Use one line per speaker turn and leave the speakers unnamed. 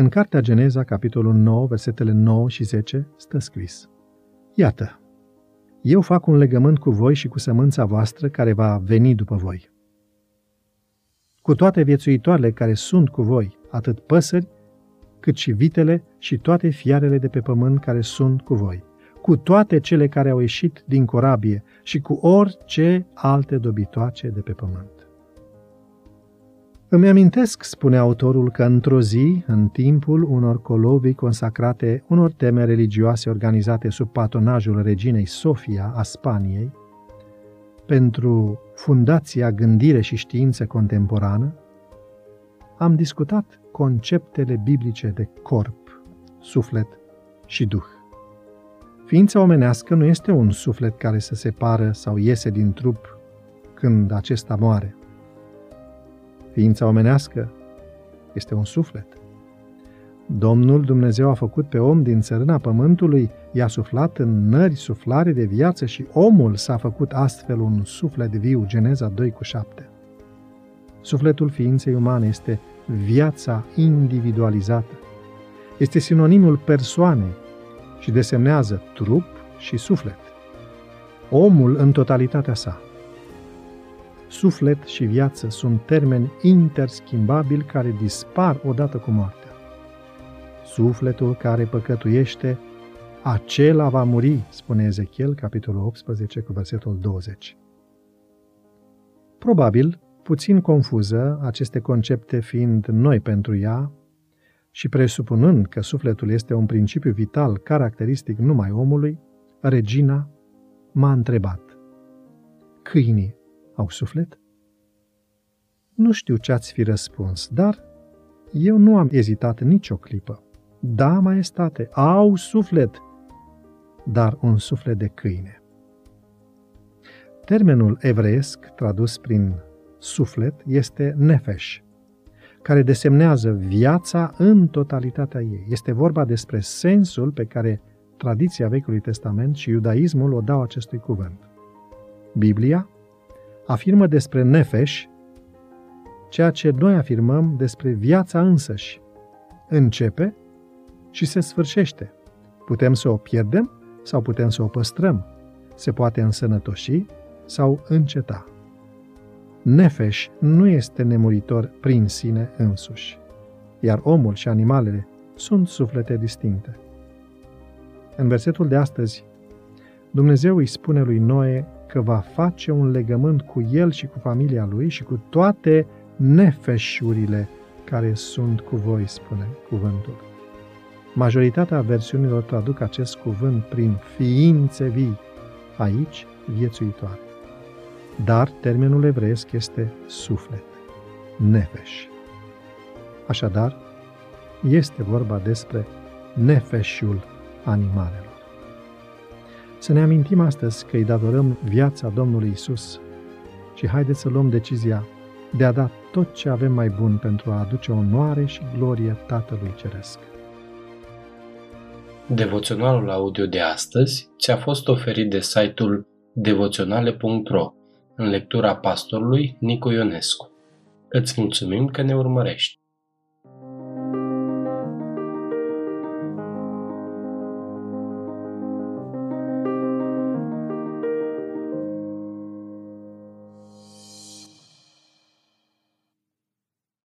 În Cartea Geneza, capitolul 9, versetele 9 și 10, stă scris Iată, eu fac un legământ cu voi și cu sămânța voastră care va veni după voi. Cu toate viețuitoarele care sunt cu voi, atât păsări, cât și vitele și toate fiarele de pe pământ care sunt cu voi, cu toate cele care au ieșit din corabie și cu orice alte dobitoace de pe pământ. Îmi amintesc, spune autorul, că într-o zi, în timpul unor colovii consacrate unor teme religioase organizate sub patronajul reginei Sofia a Spaniei, pentru Fundația Gândire și Știință Contemporană, am discutat conceptele biblice de corp, suflet și duh. Ființa omenească nu este un suflet care se separă sau iese din trup când acesta moare. Ființa omenească este un suflet. Domnul Dumnezeu a făcut pe om din țărâna pământului, i-a suflat în nări suflare de viață și omul s-a făcut astfel un suflet viu, Geneza 2 cu 7. Sufletul ființei umane este viața individualizată. Este sinonimul persoanei și desemnează trup și suflet. Omul în totalitatea sa. Suflet și viață sunt termeni interschimbabili care dispar odată cu moartea. Sufletul care păcătuiește, acela va muri, spune Ezechiel, capitolul 18, cu versetul 20. Probabil, puțin confuză, aceste concepte fiind noi pentru ea și presupunând că sufletul este un principiu vital caracteristic numai omului, regina m-a întrebat. Câinii au suflet? Nu știu ce ați fi răspuns, dar eu nu am ezitat nicio clipă. Da, maestate, au suflet, dar un suflet de câine. Termenul evreiesc, tradus prin suflet, este nefesh, care desemnează viața în totalitatea ei. Este vorba despre sensul pe care tradiția Vechiului Testament și iudaismul o dau acestui cuvânt. Biblia afirmă despre nefesh ceea ce noi afirmăm despre viața însăși. Începe și se sfârșește. Putem să o pierdem sau putem să o păstrăm. Se poate însănătoși sau înceta. Nefesh nu este nemuritor prin sine însuși, iar omul și animalele sunt suflete distincte. În versetul de astăzi, Dumnezeu îi spune lui Noe că va face un legământ cu el și cu familia lui și cu toate nefeșurile care sunt cu voi, spune cuvântul. Majoritatea versiunilor traduc acest cuvânt prin ființe vii, aici viețuitoare. Dar termenul evreiesc este suflet, nefeș. Așadar, este vorba despre nefeșul animalelor. Să ne amintim astăzi că îi datorăm viața Domnului Isus și haideți să luăm decizia de a da tot ce avem mai bun pentru a aduce onoare și glorie Tatălui Ceresc.
Devoționalul audio de astăzi ți-a fost oferit de site-ul devoționale.ro în lectura pastorului Nicu Ionescu. Îți mulțumim că ne urmărești!